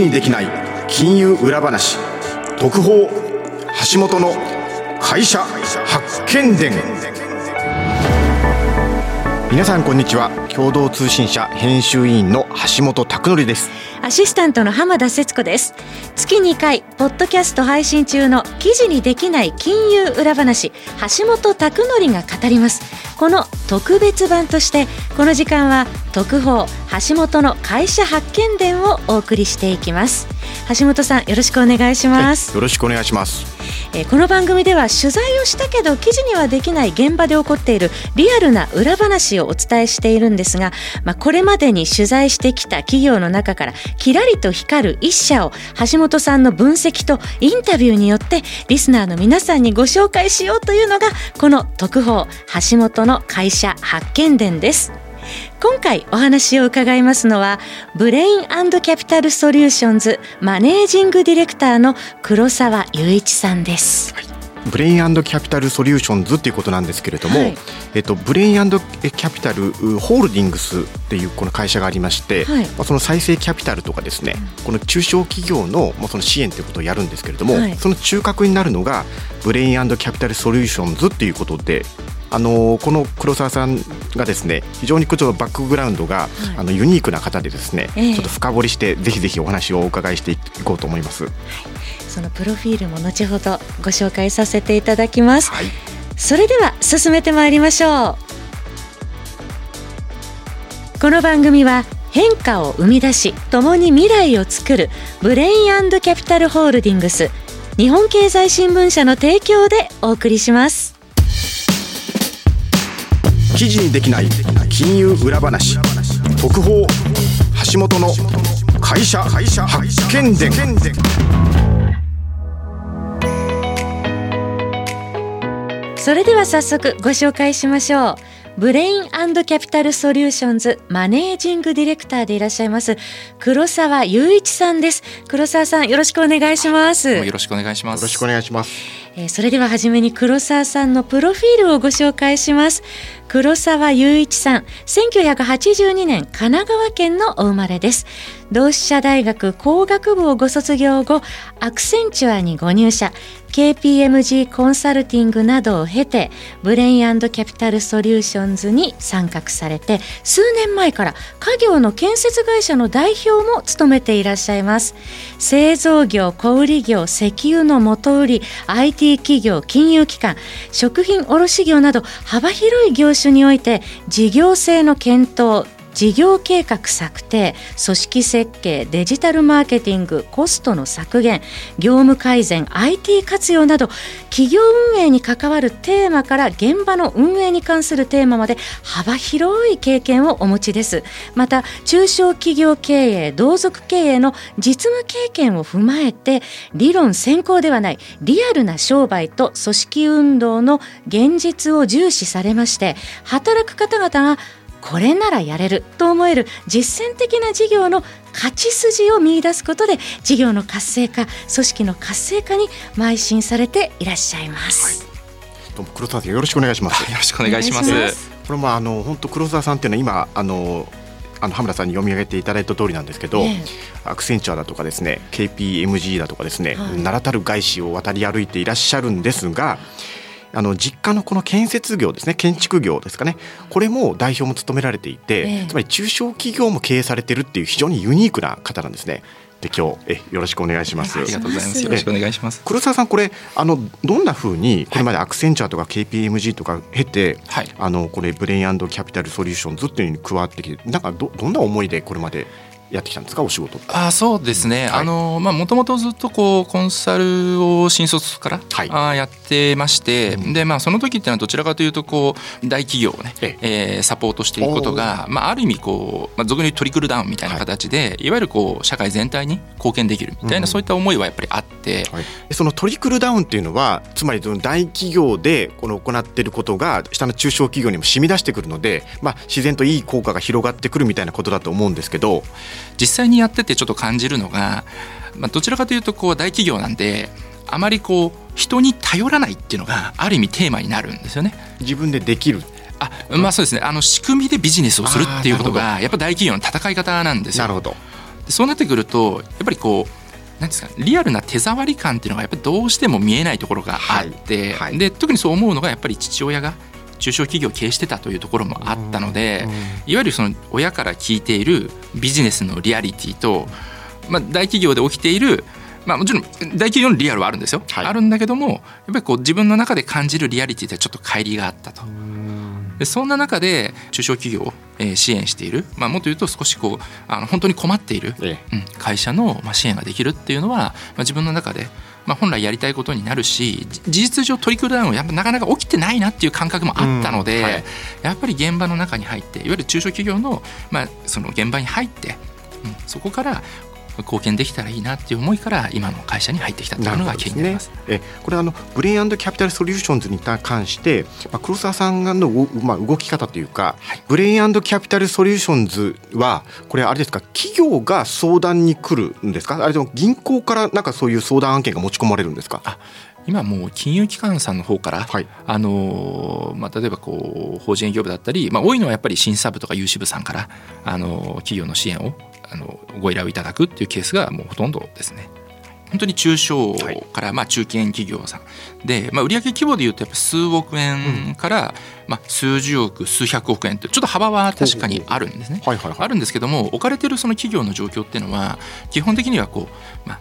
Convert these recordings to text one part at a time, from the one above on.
にできない金融裏話特報橋本の会社発見伝。皆さんこんにちは。共同通信社編集委員の橋本拓則です。アシスタントの浜田節子です。月2回ポッドキャスト配信中の記事にできない金融裏話橋本拓則が語ります。この特別版としてこの時間は特報橋本の会社発見伝をお送りしていきます。橋本さんよろしくお願いします。よろしくお願いします。えー、この番組では取材をしたけど記事にはできない現場で起こっているリアルな裏話をお伝えしているんですが、まあ、これまでに取材してきた企業の中からキラリと光る一社を橋本さんの分析とインタビューによってリスナーの皆さんにご紹介しようというのがこの特報橋本の会社発見伝です。今回お話を伺いますのはブレインキャピタルソリューションズマネージングディレクターの黒沢雄一さんです。はいブレインキャピタルソリューションズっていうことなんですけれども、はい、えっと、ブレインキャピタルホールディングスっていうこの会社がありまして、はい、まあ、その再生キャピタルとかですね、うん、この中小企業の、まあ、その支援ということをやるんですけれども、はい、その中核になるのがブレインキャピタルソリューションズっていうことであのこの黒沢さんがですね非常にちょっとバックグラウンドが、はい、あのユニークな方でですね、えー、ちょっと深掘りしてぜひぜひお話をお伺いしていこうと思います。はい、そのプロフィールも後ほどご紹介させていただきます。はい、それでは進めてまいりましょう。この番組は変化を生み出し共に未来を作るブレインキャピタルホールディングス日本経済新聞社の提供でお送りします。記事にできない金融裏話特報橋本の会社発見伝それでは早速ご紹介しましょう。ブレインキャピタルソリューションズマネージングディレクターでいらっしゃいます黒沢雄一さんです。黒沢さんよろしくお願いします。よろしくお願いします。よろしくお願いしますえー、それでは初めに黒沢さんのプロフィールをご紹介します。黒沢雄一さん1982年神奈川県のお生まれです。同志社大学工学部をご卒業後アクセンチュアにご入社。KPMG コンサルティングなどを経てブレインキャピタルソリューションズに参画されて数年前から家業の建設会社の代表も務めていらっしゃいます。製造業小売業石油の元売り IT 企業金融機関食品卸業など幅広い業種において事業性の検討事業計画策定組織設計デジタルマーケティングコストの削減業務改善 IT 活用など企業運営に関わるテーマから現場の運営に関するテーマまで幅広い経験をお持ちです。また中小企業経営同族経営の実務経験を踏まえて理論先行ではないリアルな商売と組織運動の現実を重視されまして働く方々がこれならやれると思える実践的な事業の勝ち筋を見出すことで事業の活性化組織の活性化に邁進されていらっしゃいます、はい、どうも黒沢さんよろしくお願いします。よろしくお願いします。これもあの本当黒沢さんっていうのは今あのあの羽村さんに読み上げていただいた通りなんですけど、えアクセンチュアだとかですね KPMG だとかですね、はい、名だたる外資を渡り歩いていらっしゃるんですがあの実家のこの建設業ですね建築業ですかねこれも代表も務められていて、えー、つまり中小企業も経営されてるっていう非常にユニークな方なんですね。で今日えよろしくお願いします。ありがとうございます。よろしくお願いします。黒沢さんこれあのどんなふうにこれまでアクセンチャーとか KPMG とか経て、はい、あのこれブレインキャピタルソリューションズっていうのに加わってきてなんかどどんな思いでこれまでやってきたんですかお仕事あそうですね、はい、あのまあもともとずっとこうコンサルを新卒から、はい、あやってまして、うん、でまあその時っていうのはどちらかというとこう大企業をね、ええ。ー、サポートしていくことがまあある意味こう、まあ、俗にトリクルダウンみたいな形で、はい、いわゆるこう社会全体に貢献できるみたいな、うん、そういった思いはやっぱりあって、はい、そのトリクルダウンっていうのはつまりその大企業でこの行っていることが下の中小企業にも染み出してくるので、まあ、自然といい効果が広がってくるみたいなことだと思うんですけど実際にやってっててちょっと感じるのが、まあ、どちらかというとこう大企業なんであまりこう人に頼らないっていうのがある意味テーマになるんですよね。自分でできる。あまあそうですね。あの仕組みでビジネスをするっていうことがやっぱ大企業の戦い方なんですよ。なるほど。そうなってくるとやっぱりこうなんですかリアルな手触り感っていうのがやっぱりどうしても見えないところがあって、はい。はい、で特にそう思うのがやっぱり父親が中小企業を経営してたというところもあったので、いわゆるその親から聞いているビジネスのリアリティと、まあ、大企業で起きているまあ、もちろん大企業のリアルはあるんですよ、はい、あるんだけどもやっぱりこう自分の中で感じるリアリティってちょっと乖離があったと。でそんな中で中小企業を支援している、まあ、もっと言うと少しこうあの本当に困っている、ええ、うん、会社の支援ができるっていうのは、まあ、自分の中で、まあ、本来やりたいことになるし事実上トリクルダウンはやっぱなかなか起きてないなっていう感覚もあったので、はい、やっぱり現場の中に入っていわゆる中小企業の,、まあその現場に入って、うん、そこから貢献できたらいいなっていう思いから今の会社に入ってきたというのが経緯になります。えこれあのブレインキャピタルソリューションズに関して、まあ、黒沢さんの、まあ、動き方というか、はい、ブレインキャピタルソリューションズはこれあれですか？企業が相談に来るんですか？あれでも銀行からなんかそういう相談案件が持ち込まれるんですか？今もう金融機関さんの方から、はい、あのまあ、例えばこう法人営業部だったり、まあ、多いのはやっぱり審査部とか融資部さんからあの企業の支援をあのご依頼をいただくっていうケースがもうほとんどですね。本当に中小からまあ中堅企業さんで、まあ、売上規模でいうとやっぱ数億円からまあ数十億数百億円ってちょっと幅は確かにあるんですね。あるんですけども置かれてるその企業の状況っていうのは基本的にはこう、まあ、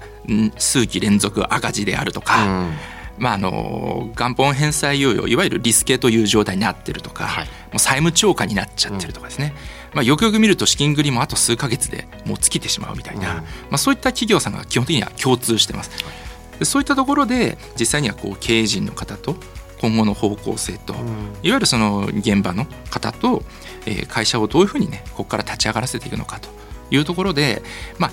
数期連続赤字であるとか。うんまあ、あの元本返済猶予いわゆるリスケという状態になってるとか、はい、もう債務超過になっちゃってるとかですね、うん、まあ、よくよく見ると資金繰りもあと数か月でもう尽きてしまうみたいな、うん、まあ、そういった企業さんが基本的には共通してます。でそういったところで実際にはこう経営陣の方と今後の方向性と、うん、いわゆるその現場の方と、えー、会社をどういうふうにねここから立ち上がらせていくのかというところで、まあ、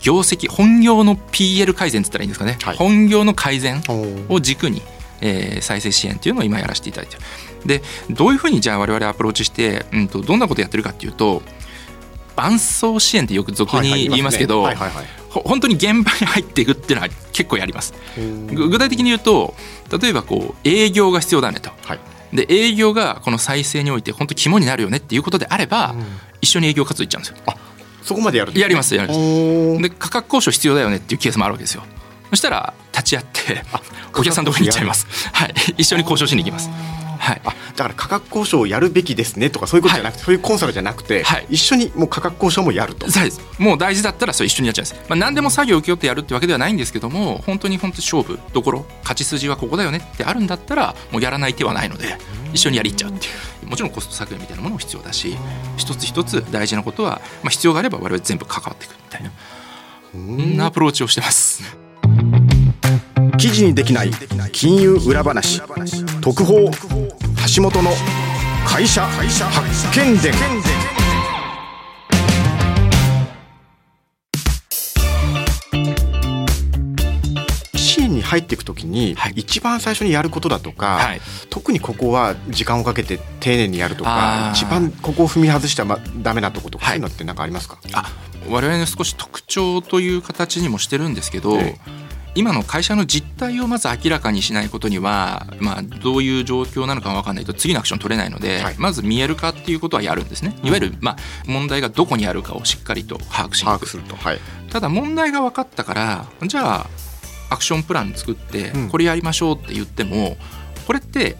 業績本業の PL 改善って言ったらいいんですかね、はい、本業の改善を軸に、えー、再生支援っていうのを今やらせていただいてるでどういうふうにじゃあ我々アプローチして、うんと、どんなことやってるかっていうと伴走支援ってよく俗に言いますけど、本当に現場に入っていくっていうのは結構やります。具体的に言うと例えばこう営業が必要だねと、はい、で営業がこの再生において本当肝になるよねっていうことであれば、うん、一緒に営業活動いっちゃうんですよ。そこまでやるやりますやります。で価格交渉必要だよねっていうケースもあるわけですよ。そしたら立ち会ってお客さんのとこに行っちゃいます。はい。一緒に交渉しに行きますはい、あだから価格交渉をやるべきですねとかそういうことじゃなくて、はい、そういうコンサルじゃなくて、はい、一緒にもう価格交渉もやると。そうです。もう大事だったらそれ一緒にやっちゃうんです、まあ、何でも作業を請け負ってやるってわけではないんですけども本当に本当勝負。どころ勝ち筋はここだよねってあるんだったらもうやらない手はないので一緒にやりっちゃうっていう。もちろんコスト削減みたいなものも必要だし一つ一つ大事なことは、まあ、必要があれば我々全部関わっていくみたいなそんなアプローチをしてます記事にできない金融裏話特報橋本の会社発見伝。入っていくときに、一番最初にやることだとか、はい、特にここは時間をかけて丁寧にやるとか一番ここを踏み外したらダメなとことか、そういうのって何かありますか？あ我々の少し特徴という形にもしてるんですけど、ええ今の会社の実態をまず明らかにしないことには、まあ、どういう状況なのか分かんないと次のアクション取れないので、はい、まず見える化っていうことはやるんですね。いわゆる、まあ、問題がどこにあるかをしっかりと把握しにく。すると、はい、ただ問題が分かったからじゃあアクションプラン作ってこれやりましょうって言っても、これって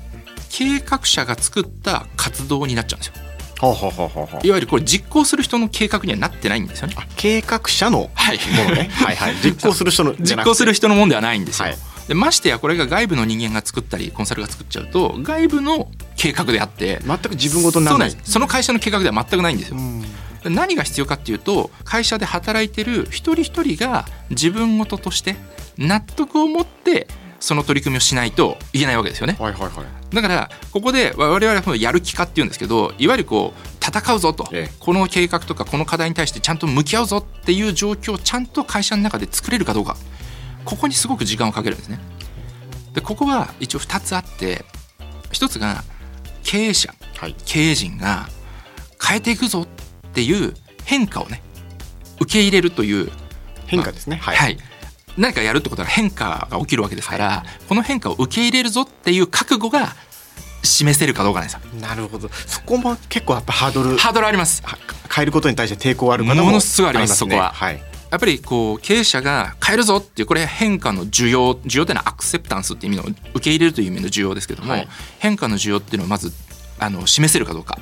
計画者が作った活動になっちゃうんですよ。いわゆるこれ実行する人の計画にはなってないんですよね。計画者のものね。はいはい。実行する人の 実行する人のものではないんですよ。はい、でましてやこれが外部の人間が作ったりコンサルが作っちゃうと外部の計画であって全く自分ごとならないその会社の計画では全くないんですよ。何が必要かっていうと会社で働いてる一人一人が自分事として納得を持ってその取り組みをしないといけないわけですよね。はいはいはい、だからここで我々はやる気かっていうんですけどいわゆるこう戦うぞと、ええ、この計画とかこの課題に対してちゃんと向き合うぞっていう状況をちゃんと会社の中で作れるかどうか。ここにすごく時間をかけるんですね。でここは一応2つあって1つが経営者、はい、経営陣が変えていくぞっていう変化をね受け入れるという変化ですね、まあ、はい、何かやるってことは変化が起きるわけですから、はい、この変化を受け入れるぞっていう覚悟が示せるかどうかなんですよ。なるほど。そこも結構やっぱハードル。ハードルあります。変えることに対して抵抗ある方もものすごいあります、ね、そこは、はい、やっぱりこう経営者が変えるぞっていうこれ変化の需要需要というのはアクセプタンスっていう意味の受け入れるという意味の需要ですけども、はい、変化の需要っていうのをまずあの示せるかどうか。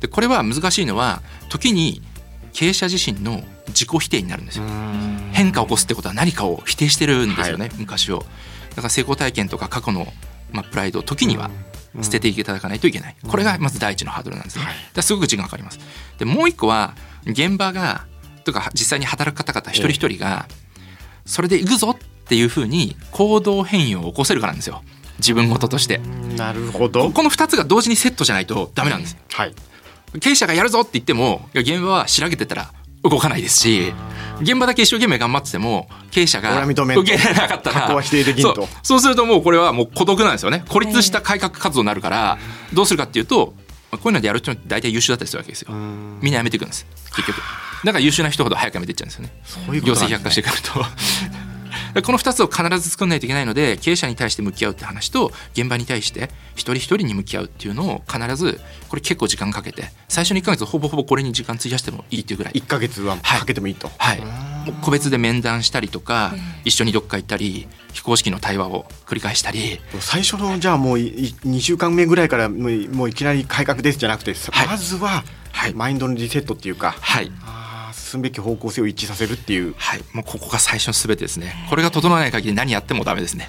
でこれは難しいのは時に経営者自身の自己否定になるんですよ。変化を起こすってことは何かを否定してるんですよね、はい、昔を。だから成功体験とか過去の、まあ、プライド時には捨てていただかないといけない。これがまず第一のハードルなんですね、だすごく時間かかります。でもう一個は現場がとか実際に働く方々一人一人がそれで行くぞっていうふうに行動変容を起こせるかなんですよ。自分事として。なるほど。この2つが同時にセットじゃないとダメなんです、はい。経営者がやるぞって言っても現場は調べてたら動かないですし現場だけ一生懸命頑張ってても経営者が受けられなかったらそうそうするともうこれはもう孤独なんですよね。孤立した改革活動になるからどうするかっていうとこういうのでやる人って大体優秀だったりするわけですよ。みんな辞めていくんです結局。だから優秀な人ほど早く辞めていっちゃうんですよね。業績悪化してくるとこの2つを必ず作らないといけないので経営者に対して向き合うって話と現場に対して一人一人に向き合うっていうのを必ずこれ結構時間かけて最初の1か月ほぼほぼこれに時間費やしてもいいっていうぐらい。1か月はかけてもいいと、はい、はい、個別で面談したりとか一緒にどっか行ったり非公式の対話を繰り返したり。最初のじゃあもう2週間目ぐらいからもういきなり改革ですじゃなくて、はい、まずはマインドのリセットっていうか、はい、進むべき方向性を一致させるっていう。はい。もうここが最初のすべてですね。これが整わない限り何やってもダメですね。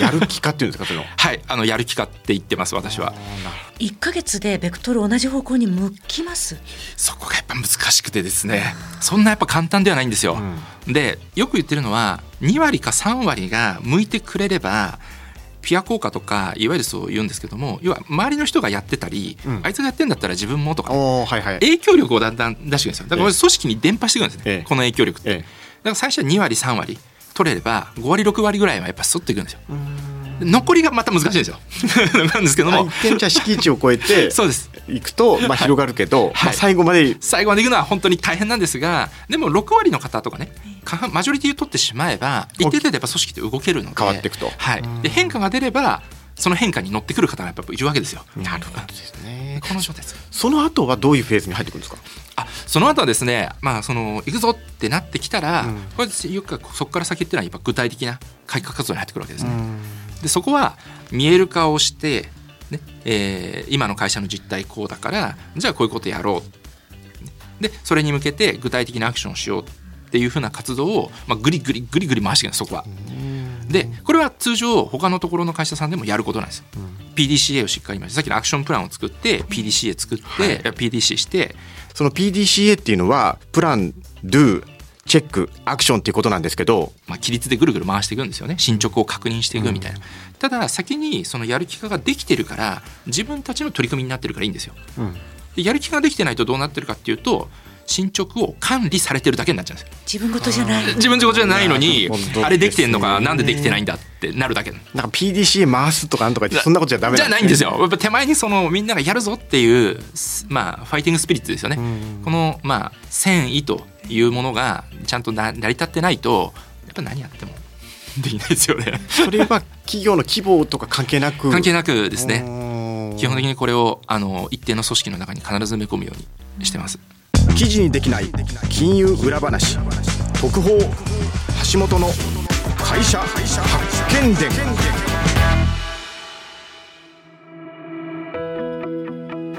や やる気かっていうんですかその。はい。あのやる気かって言ってます私は。1か月でベクトル同じ方向に向きます？そこがやっぱ難しくてですね。そんなやっぱ簡単ではないんですよ、うん、でよく言ってるのは2割か3割が向いてくれればピア効果とかいわゆるそう言うんですけども要は周りの人がやってたり、うん、あいつがやってんだったら自分もとか、ねはいはい、影響力をだんだん出してくるんですよ。だから組織に伝播してくるんですね、ええ、この影響力って、え、だから最初は2割3割取れれば5割6割ぐらいはやっぱスッといくんですよ残りがまた難しいんですよ。なんですけども。一見じゃ敷地を超えて そうです。いくとまあ広がるけど、はい、まあ最後まで最後までいくのは本当に大変なんですがでも6割の方とかねマジョリティを取ってしまえば一定程度やっぱ組織って動けるので変わっていくと、はい、で変化が出ればその変化に乗ってくる方がやっぱいるわけですよ。なるほど。ですね。この状態です。その後はどういうフェーズに入ってくるんですか？あ、その後はですね、まあその行くぞってなってきたら、うん、これよくそこから先っていうのはやっぱ具体的な改革活動に入ってくるわけですね。でそこは見える化をして、ねえー、今の会社の実態こうだからじゃあこういうことやろう。でそれに向けて具体的なアクションをしようっていうふうな活動を、まあ、ぐりぐりぐりぐり回していくそこは。でこれは通常他のところの会社さんでもやることなんです、うん、PDCA をしっかりさっきのアクションプランを作って PDCA 作って、はい、PDC して。その PDCA っていうのはプラン、ドゥ、チェックアクションっていうことなんですけど、まあ、規律でぐるぐる回していくんですよね。進捗を確認していくみたいな、うん、ただ先にそのやる気化ができてるから自分たちの取り組みになってるからいいんですよ、うん、でやる気ができてないとどうなってるかっていうと進捗を管理されてるだけになっちゃうんですよ。自分事じゃない。自分事じゃないのに、あれできてんのかなんでできてないんだってなるだけ。なん。か PDCA 回すとかなんとかそんなことじゃダメじゃないんですよ。やっぱ手前にそのみんながやるぞっていうまあファイティングスピリッツですよね。このまあ繊維というものがちゃんと成り立ってないとやっぱ何やってもできないですよね。それは企業の規模とか関係なく。関係なくですね。基本的にこれをあの一定の組織の中に必ず埋め込むようにしてます。記事にできない金融裏話特報橋本の会社発見伝。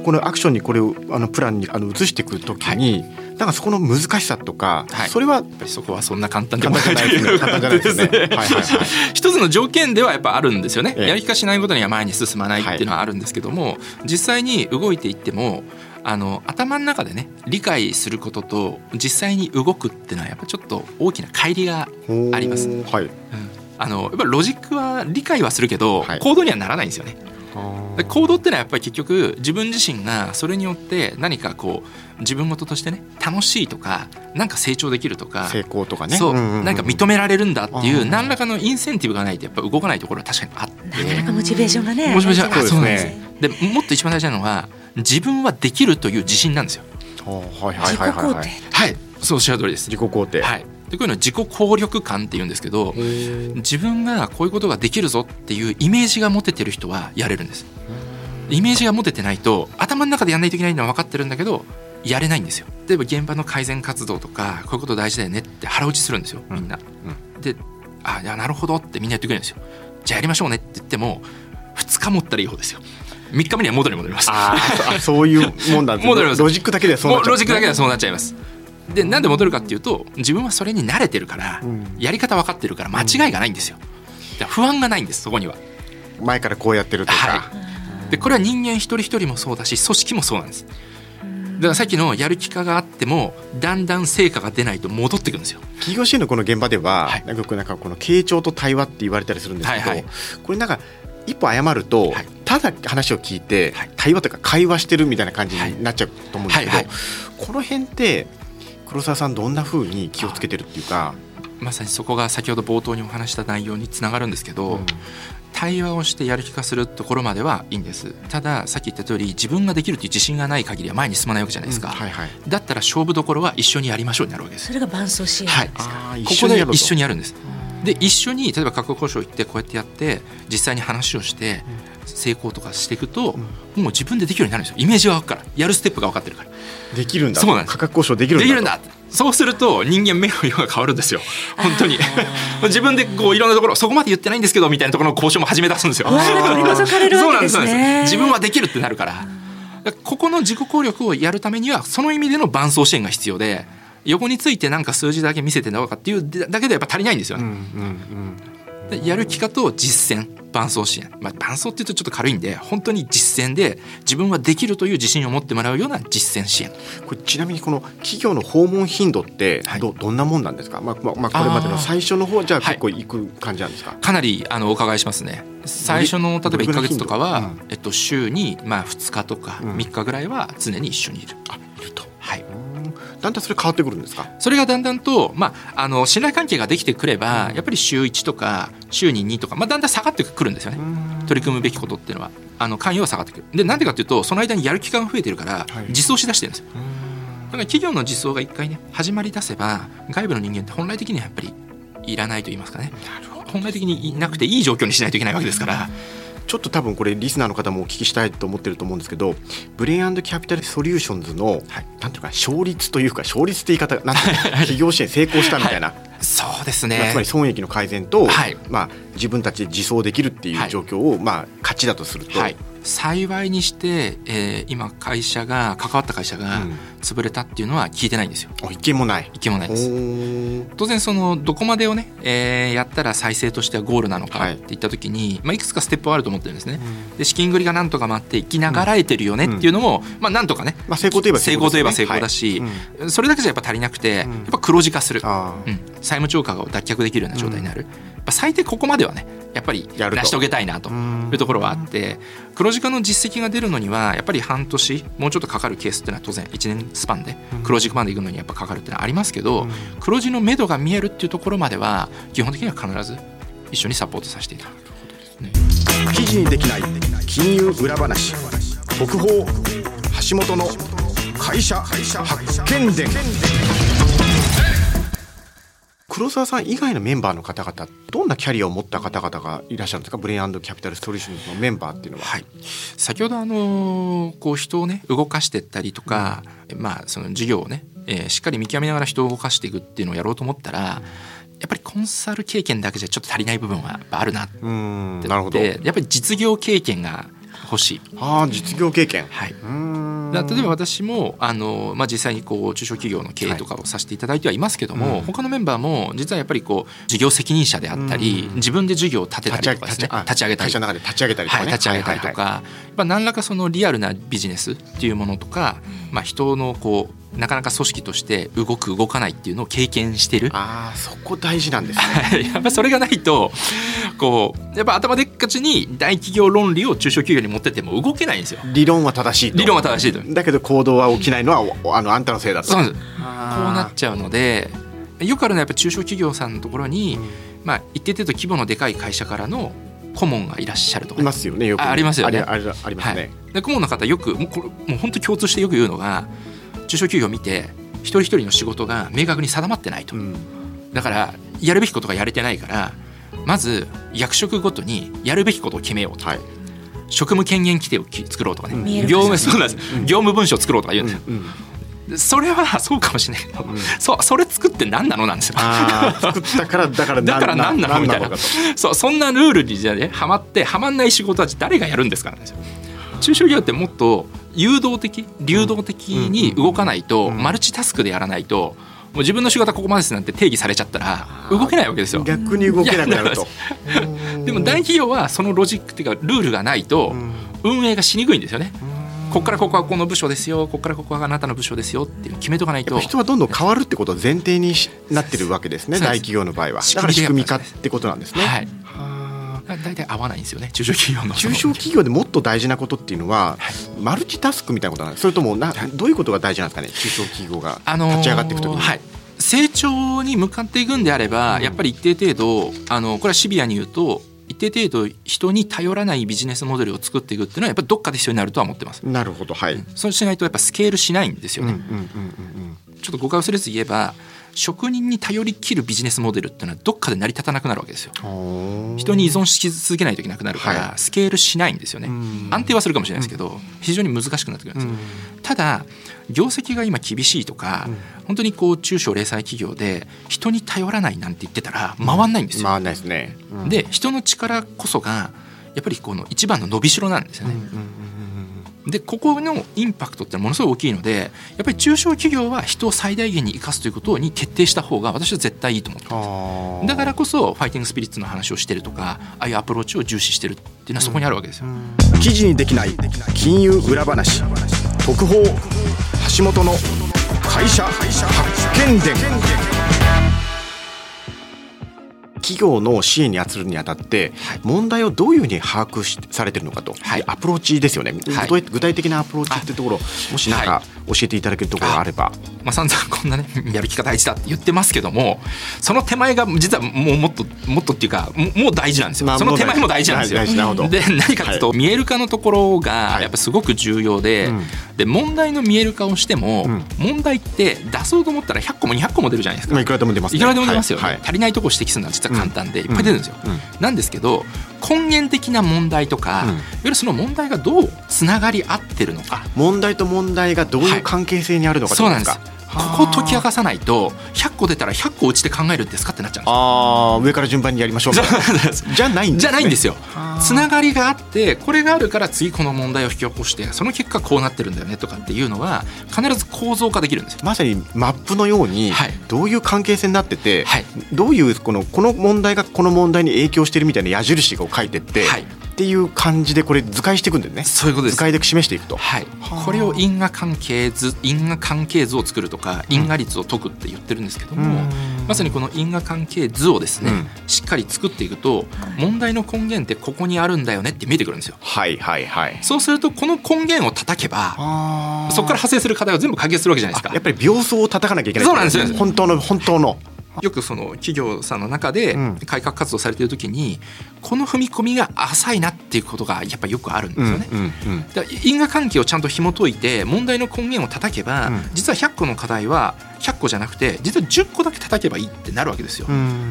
このアクションにこれをあのプランにあの移していくときに、はい、なんかそこの難しさとか、はい、それはやっぱりそこはそんな簡単でもないですね。簡単じゃないですね。一つの条件ではやっぱあるんですよね。ええ、やりかしないことには前に進まないっていうのはあるんですけども、はい、実際に動いていってもあの頭の中でね理解することと実際に動くっていうのはやっぱちょっと大きな乖離があります。はい、うん、あのやっぱロジックは理解はするけど、はい、行動にはならないんですよね。行動ってのはやっぱり結局自分自身がそれによって何かこう自分事としてね楽しいとかなんか成長できるとか成功とかね。そう,、なんか認められるんだっていう何らかのインセンティブがないとやっぱ動かないところは確かにあって。なかなかモチベーションがねモチベーションそうですね。でもっと一番大事なのは自分はできるという自信なんですよ。はいはいはいはい、はい、はい、そうおっしゃる通りです。自己肯定。はい。でこういうのは自己効力感って言うんですけど自分がこういうことができるぞっていうイメージが持ててる人はやれるんですイメージが持ててないと頭の中でやんないといけないのは分かってるんだけどやれないんですよ例えば現場の改善活動とかこういうこと大事だよねって腹落ちするんですよみんな。うん、であいやなるほどってみんな言ってくれるんですよ。じゃあやりましょうねって言っても2日持ったらいい方ですよ。3日目には元に戻ります。あそういうもんなんですね。ロジックだけでそうなっちゃう、ロジックだけでそうなっちゃいます。でなんで戻るかっていうと自分はそれに慣れてるから、うん、やり方分かってるから間違いがないんですよ。不安がないんですそこには。前からこうやってるとか。はい、でこれは人間一人一人もそうだし組織もそうなんです。だからさっきのやる気があってもだんだん成果が出ないと戻ってくるんですよ企業支援のこの現場では、はい、なんかなんかこの傾聴と対話って言われたりするんですけど、はいはい、これなんか一歩謝ると、はい、ただ話を聞いて、はい、対話というか会話してるみたいな感じになっちゃうと思うんですけど、はいはい。はい、この辺って黒沢さんどんなふうに気をつけてるっていうかまさにそこが先ほど冒頭にお話した内容につながるんですけど、うん、対話をしてやる気化するところまではいいんです。たださっき言った通り自分ができるという自信がない限りは前に進まないわけじゃないですか、うん。はいはい、だったら勝負どころは一緒にやりましょうになるわけですそれが伴走支援はい、ここで一緒にやるんです、で一緒に例えば価格交渉行ってこうやってやって実際に話をして成功とかしていくと、もう自分でできるようになるんですよ。イメージは分かるから。やるステップが分かってるから。できるんだ。そうなん価格交渉できるんだできるんだ。そうすると人間目の色が変わるんですよ。本当に。自分でこういろんなところそこまで言ってないんですけどみたいなところの交渉も始め出すんですよ。そうなんです。自分はできるってなるから。ここの自己効力をやるためにはその意味での伴走支援が必要で横についてなんか数字だけ見せてなのかっていうだけでやっぱ足りないんですよね、うんうんうん、やる気かと実践伴走支援、まあ、伴走っていうとちょっと軽いんで本当に実践で自分はできるという自信を持ってもらうような実践支援。これちなみにこの企業の訪問頻度ってどはい、どんなもんなんですか、まあまあ、まあこれまでの最初の方じゃあ結構行く感じなんですか、はい、かなりあのお伺いしますね。最初の例えば1か月とかは、うん、えっと、週にまあ2日とか3日ぐらいは常に一緒にいる。あいるとはいだんだんそれ変わってくるんですか？それがだんだんと、まあ、あの信頼関係ができてくれば、やっぱり週1とか週に2とか、まあ、だんだん下がってくるんですよね。取り組むべきことっていうのは。あの関与は下がってくる。でなんでかっていうとその間にやる期間が増えてるから実装しだしてるんですよ、だから企業の実装が一回ね始まり出せば外部の人間って本来的にはやっぱりいらないと言いますかね。本来的にいなくていい状況にしないといけないわけですから。ちょっと多分これリスナーの方もお聞きしたいと思ってると思うんですけどブレインキャピタルソリューションズの、はい、なんていうか勝率というか勝率って言い方なんて 企業支援成功したみたいな、はい、そうですね。つまり損益の改善と、はい、まあ、自分たちで自走できるっていう状況を、まあ、勝ちだとすると。幸いにして、えー、今会社が関わった会社が潰れたっていうのは聞いてないんですよ。うん、一件もない。一件もないです。当然そのどこまでをね、えー、やったら再生としてはゴールなのかってい。った時に、はいまあ、いくつかステップはあると思ってるんですね。うん、で資金繰りがなんとか待って生きながらえてるよねっていうのも、うん、まあ、なんとかね、まあ、成功といえば成功,、といえば成功だし、はい、それだけじゃやっぱ足りなくて、やっぱ黒字化する、うん、債務超過を脱却できるような状態になる。最低ここまではねやっぱり成し遂げたいなというところはあって黒字化の実績が出るのにはやっぱり半年もうちょっとかかるケースっていうのは当然1年スパンで黒字化までいくのにやっぱかかるっていうのはありますけど黒字のめどが見えるっていうところまでは基本的には必ず一緒にサポートさせていただくということですね。記事にできない金融裏話。特報橋本の会社発見伝黒沢さん以外のメンバーの方々どんなキャリアを持った方々がいらっしゃるんですか？ブレインキャピタル・ソリューションズのメンバーっていうのは。はい、先ほどあのこう人をね動かしていったりとか、うん、まあその事業をね、えー、しっかり見極めながら人を動かしていくっていうのをやろうと思ったら、やっぱりコンサル経験だけじゃちょっと足りない部分はあるなって。なるほど。やっぱり実業経験が欲しい。あ実業経験、はい、例えば私もあの、まあ、実際にこう中小企業の経営とかをさせていただいてはいますけども、はい。うん、他のメンバーも実はやっぱりこう事業責任者であったり、自分で事業を立てたりとかですね。立ち上げたり。立ち上げたりとか、立ち上げたりとか、はいはい、まあ、何らかそのリアルなビジネスっていうものとか、まあ、人のこうなかなか組織として動く動かないっていうのを経験してる。あそこ大事なんですね。やっぱそれがないとこうやっぱ頭でっかちに大企業論理を中小企業に持ってても動けないんですよ。理論は正しいと。理論は正しいとだけど行動は起きないのはあのあんたのせいだと。そうです。こうなっちゃうのでよくあるのはやっぱ中小企業さんのところに、うん、まあ一定程度規模のでかい会社からの顧問がいらっしゃるとか、いますよねよく。ありますよね。ありますね、はい、で顧問の方よくもうこれもう本当共通してよく言うのが中小企業を見て一人一人の仕事が明確に定まってないと、うん、だからやるべきことがやれてないからまず役職ごとにやるべきことを決めようと、はい、職務権限規定を作ろうとかね、業務そうなんです、業務文書を作ろうとか言うんですよ、それはそうかもしれない。けど、うん、そそれ作って何なのなんですよ。作ったからだから だから何なのみたいな。そうそんなルールにじゃねはまってはまんない仕事は誰がやるんですからね。中小企業ってもっと誘導的流動的に動かないと、マルチタスクでやらないと。もう自分の仕事はここまでですなんて定義されちゃったら動けないわけですよ。逆に動けなくなると。でも大企業はそのロジックっていうかルールがないと運営がしにくいんですよね。ここからここはこの部署ですよここからここはあなたの部署ですよっていう決めとかないと人はどんどん変わるってことを前提になってるわけですね大企業の場合はだから仕組み化ってことなんですね。はい大体合わないんですよね中小企業の。中小企業でもっと大事なことっていうのは、はい、マルチタスクみたいなことなんですそれともなどういうことが大事なんですかね中小企業が立ち上がっていくときに、あのーはい。成長に向かっていくんであれば、やっぱり一定程度あのこれはシビアに言うと一定程度人に頼らないビジネスモデルを作っていくっていうのはやっぱりどっかで必要になるとは思ってます。なるほどはい。そうしないとやっぱスケールしないんですよね。ちょっと誤解をするず言えば職人に頼りきるビジネスモデルっていうのはどっかで成り立たなくなるわけですよ。人に依存し続けないといけなくなるから、スケールしないんですよね。安定はするかもしれないですけど、非常に難しくなってくるんですよ。ただ業績が今厳しいとか、本当にこう中小零細企業で人に頼らないなんて言ってたら回んないんですよ。回んないですね。で人の力こそがやっぱりこの一番の伸びしろなんですよね。でここのインパクトってものすごい大きいのでやっぱり中小企業は人を最大限に生かすということに徹底した方が私は絶対いいと思ってます。だからこそファイティングスピリッツの話をしてるとかああいうアプローチを重視してるっていうのはそこにあるわけですよ、記事にできない金融裏話特報橋本の会社発見伝企業の支援に当たるにあたって、問題をどういうふうに把握しされてるのかと、はい、アプローチですよね、はい、具体的なアプローチっていうところ、もし何か教えていただけるところがあれば。まあ、散々こんなね やる気が大事だって言ってますけどもその手前が実はもうもっともっとっていうかもう大事なんですよ、まあ、その手前も大事。なんですよ。で何かというと、見える化のところがやっぱすごく重要で,、で問題の見える化をしても、問題って出そうと思ったら100個も200個も出るじゃないですか。いくらでも出ます、いくらでも出ますよね、足りないところ指摘するのは実は簡単で、いっぱい出るんですよ。なんですけど根源的な問題とか、いわゆるその問題がどうつながり合ってるのか。問題と問題がどういう関係性にあるのか、そうなんです。ここ解き明かさないと100個出たら100個うちで考えるんですかってなっちゃうんですあ上から順番にやりましょうじゃないんです、ね、じゃないんですよ。つながりがあってこれがあるから次この問題を引き起こしてその結果こうなってるんだよねとかっていうのは必ず構造化できるんですよ。まさにマップのようにどういう関係性になってて、はい、どういうこのこの問題がこの問題に影響してるみたいな矢印を書いてって、はい、っていう感じでこれ図解していくんだよねそういうことです図解で示していくと、はい、これを因果関係図因果関係図を作るとか因果率を解くって言ってるんですけども、まさにこの因果関係図をですね、うん、しっかり作っていくと問題の根源ってここにあるんだよねって見えてくるんですよ。はいはいはい。そうするとこの根源を叩けばそこから派生する課題を全部解決するわけじゃないですか。やっぱり秒数を叩かなきゃいけない。そうなんですよ。本当の本当の。よくその企業さんの中で改革活動されている時にこの踏み込みが浅いなっていうことがやっぱよくあるんですよね。だ因果関係をちゃんと紐解いて問題の根源を叩けば、実は100個の課題は100個じゃなくて実は10個だけ叩けばいいってなるわけですよ。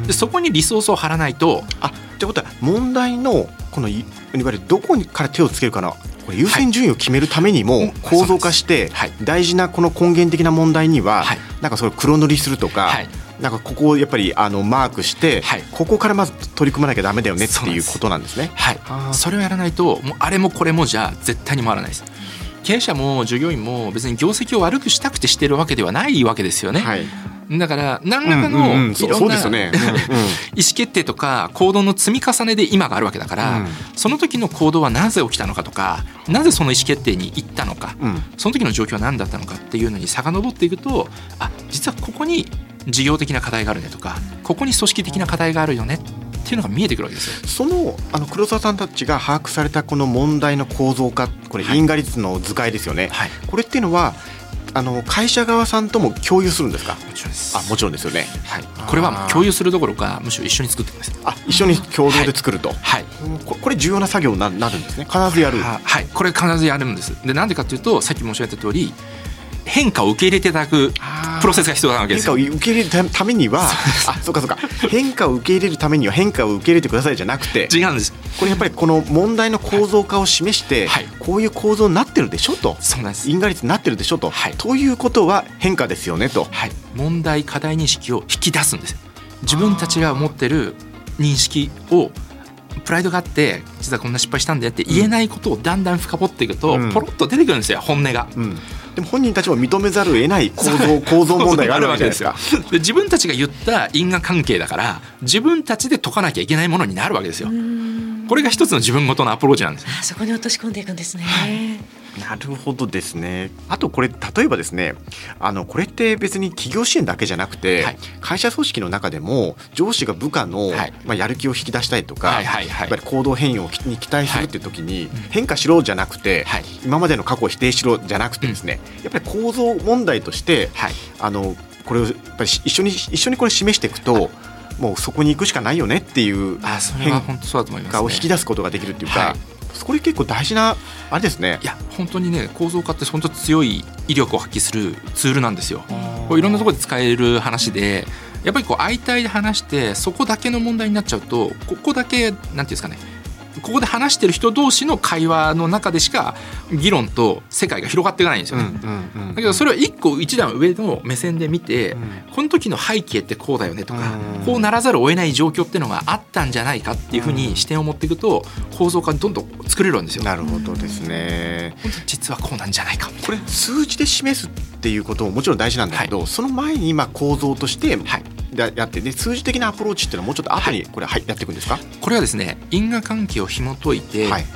でそこにリソースを張らないとあってことは問題のこのいわゆるどこから手をつけるかな。これ優先順位を決めるためにも構造化して大事なこの根源的な問題にはなんかそれを黒塗りするとか、なんかここをやっぱりあのマークして、はい、ここからまず取り組まなきゃだめだよねっていうことなんですね。はい、それをやらないともうあれもこれもじゃ絶対に回らないです。経営者も従業員も別に業績を悪くしたくてしてるわけではないわけですよね。はいだから何らかのいろんな意思決定とか行動の積み重ねで今があるわけだから、その時の行動はなぜ起きたのかとかなぜその意思決定に行ったのか、その時の状況は何だったのかっていうのに遡っていくとあ実はここに事業的な課題があるねとかここに組織的な課題があるよねっていうのが見えてくるわけですよ。そのあの黒沢さんたちが把握されたこの問題の構造化これ因果率の図解ですよね、はい、これっていうのはあの会社側さんとも共有するんですか？もちろんです。あもちろんですよね、はい、これは共有するどころかむしろ一緒に作ってます。あ一緒に共同で作ると、はい、はい、これ重要な作業になるんですね。必ずやる。はい。これ必ずやるんです。でなんでかというとさっき申し上げた通り変化を受け入れていただくププロセスが必要なわけです変化を受け入れるためには あそうかそうか。変化を受け入れるためには変化を受け入れてくださいじゃなくて違うんです。これやっぱりこの問題の構造化を示して、はい、こういう構造になってるでしょと。そうなんです。因果率になってるでしょと、はい、ということは変化ですよねと、はい、問題課題認識を引き出すんです。自分たちが持ってる認識をプライドがあって実はこんな失敗したんだよって言えないことをだんだん深掘っていくと、ポロッと出てくるんですよ本音が。うんでも本人たちも認めざるを得ない構造構造問題があるわけですかで自分たちが言った因果関係だから自分たちで解かなきゃいけないものになるわけですよ。これが一つの自分ごとのアプローチなんです。あそこに落とし込んでいくんですね。はいなるほどですね。あとこれ例えばですね、あのこれって別に企業支援だけじゃなくて、はい、会社組織の中でも上司が部下の、はい、まあやる気を引き出したいとか、はいはいはい、やっぱり行動変容に期待するってい。う時に、変化しろじゃなくて、今までの過去を否定しろじゃなくてですね、うん、やっぱり構造問題として、あのこれをやっぱり一緒に一緒にこれ示していくと。もうそこに行くしかないよねっていう変化を引き出すことができるっていうか、これ結構大事なあれですね。いや本当にね構造化って本当強い威力を発揮するツールなんですよ。こういろんなところで使える話でやっぱりこう相対で話してそこだけの問題になっちゃうとここだけなんていうんですかねここで話してる人同士の会話の中でしか議論と世界が広がっていかないんですよね。だけどそれを一個一段上の目線で見て、うん、この時の背景ってこうだよねとか、うん、こうならざるを得ない状況っていうのがあったんじゃないかっていうふうに視点を持っていくと構造化どんどん作れるんですよ。なるほどですね。実はこうなんじゃないかこれ数字で示すっていうことももちろん大事なんだけど、はい、その前に今構造として、はい。やってで数字的なアプローチっていうのはもうちょっと後にこれ、はい、やっていくんですか？これはですね因果関係を紐解いて、はい、いっ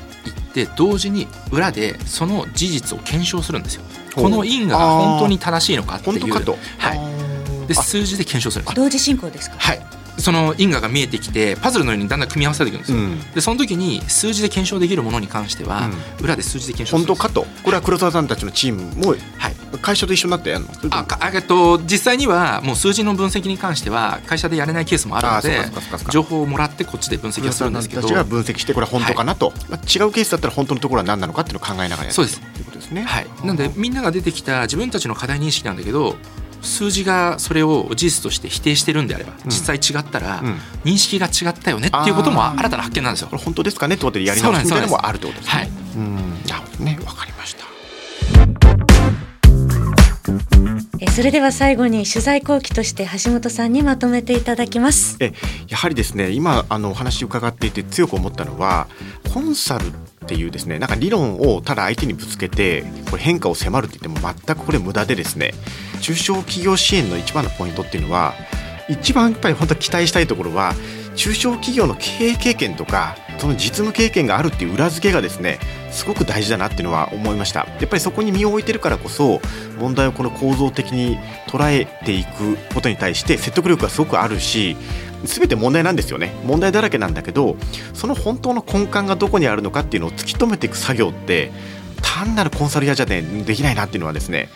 て同時に裏でその事実を検証するんですよ。この因果が本当に正しいのかっていう。はい、で数字で検証する。同時進行ですか？はいその因果が見えてきてパズルのようにだんだん組み合わせていくんですよ、うん、でその時に数字で検証できるものに関しては、うん、裏で数字で検証する。本当かと。これは黒沢さんたちのチームも、はい、会社と一緒になってやるの？ああえっと実際にはもう数字の分析に関しては会社でやれないケースもあるので情報をもらってこっちで分析をするんですけど。たちが分析してこれは本当かなと、はい、まあ、違うケースだったら本当のところは何なのかっていうのを考えながらやるそうですということですね。はい、なのでみんなが出てきた自分たちの課題認識なんだけど数字がそれを事実として否定してるんであれば、実際違ったら認識が違ったよねっていうことも新たな発見なんですよ。これ本当ですかねってことでやり直すみたいなのもあるってことですね。はい、うん。なるほどね。わかりました。それでは最後に取材後期として橋本さんにまとめていただきます。えやはりですね今あのお話伺っていて強く思ったのはコンサルっていうですねなんか理論をただ相手にぶつけてこれ変化を迫るって言っても全くこれ無駄でですね中小企業支援の一番のポイントっていうのは一番やっぱり本当期待したいところは中小企業の経営経験とかその実務経験があるっていう裏付けがですねすごく大事だなっていうのは思いました。やっぱりそこに身を置いてるからこそ問題をこの構造的に捉えていくことに対して説得力がすごくあるし全て問題なんですよね問題だらけなんだけどその本当の根幹がどこにあるのかっていうのを突き止めていく作業って単なるコンサル屋じゃできないなっていうのはですね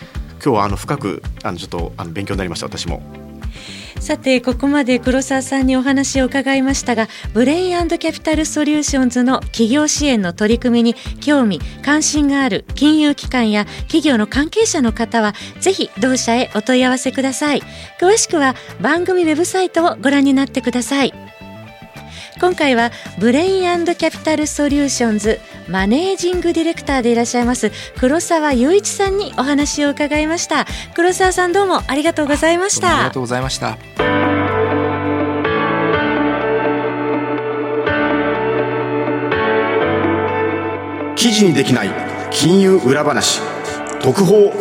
今日はあの深くあのちょっとあの勉強になりました私も。さてここまで黒沢さんにお話を伺いましたがブレインキャピタルソリューションズの企業支援の取り組みに興味関心がある金融機関や企業の関係者の方はぜひ同社へお問い合わせください。詳しくは番組ウェブサイトをご覧になってください。今回はブレインキャピタルソリューションズマネージングディレクターでいらっしゃいます黒沢雄一さんにお話を伺いました。黒沢さんどうもありがとうございました。ありがとうございました。記事にできない金融裏話特報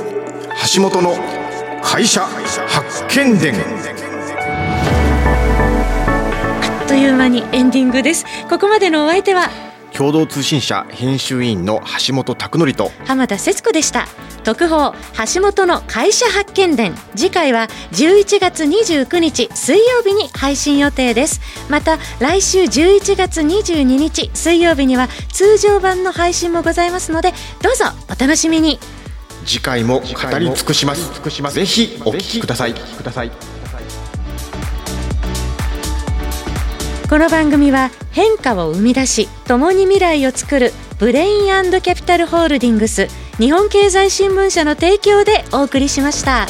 橋本の会社発見伝という間にエンディングです。ここまでのお相手は共同通信社編集員の橋本拓則と浜田節子でした。特報橋本の会社発見伝。次回は11月29日水曜日に配信予定です。また来週11月22日水曜日には通常版の配信もございますのでどうぞお楽しみに。次回も語り尽くします。ぜひお聞きください。くださいこの番組は変化を生み出し共に未来を作るブレインキャピタルホールディングス日本経済新聞社の提供でお送りしました。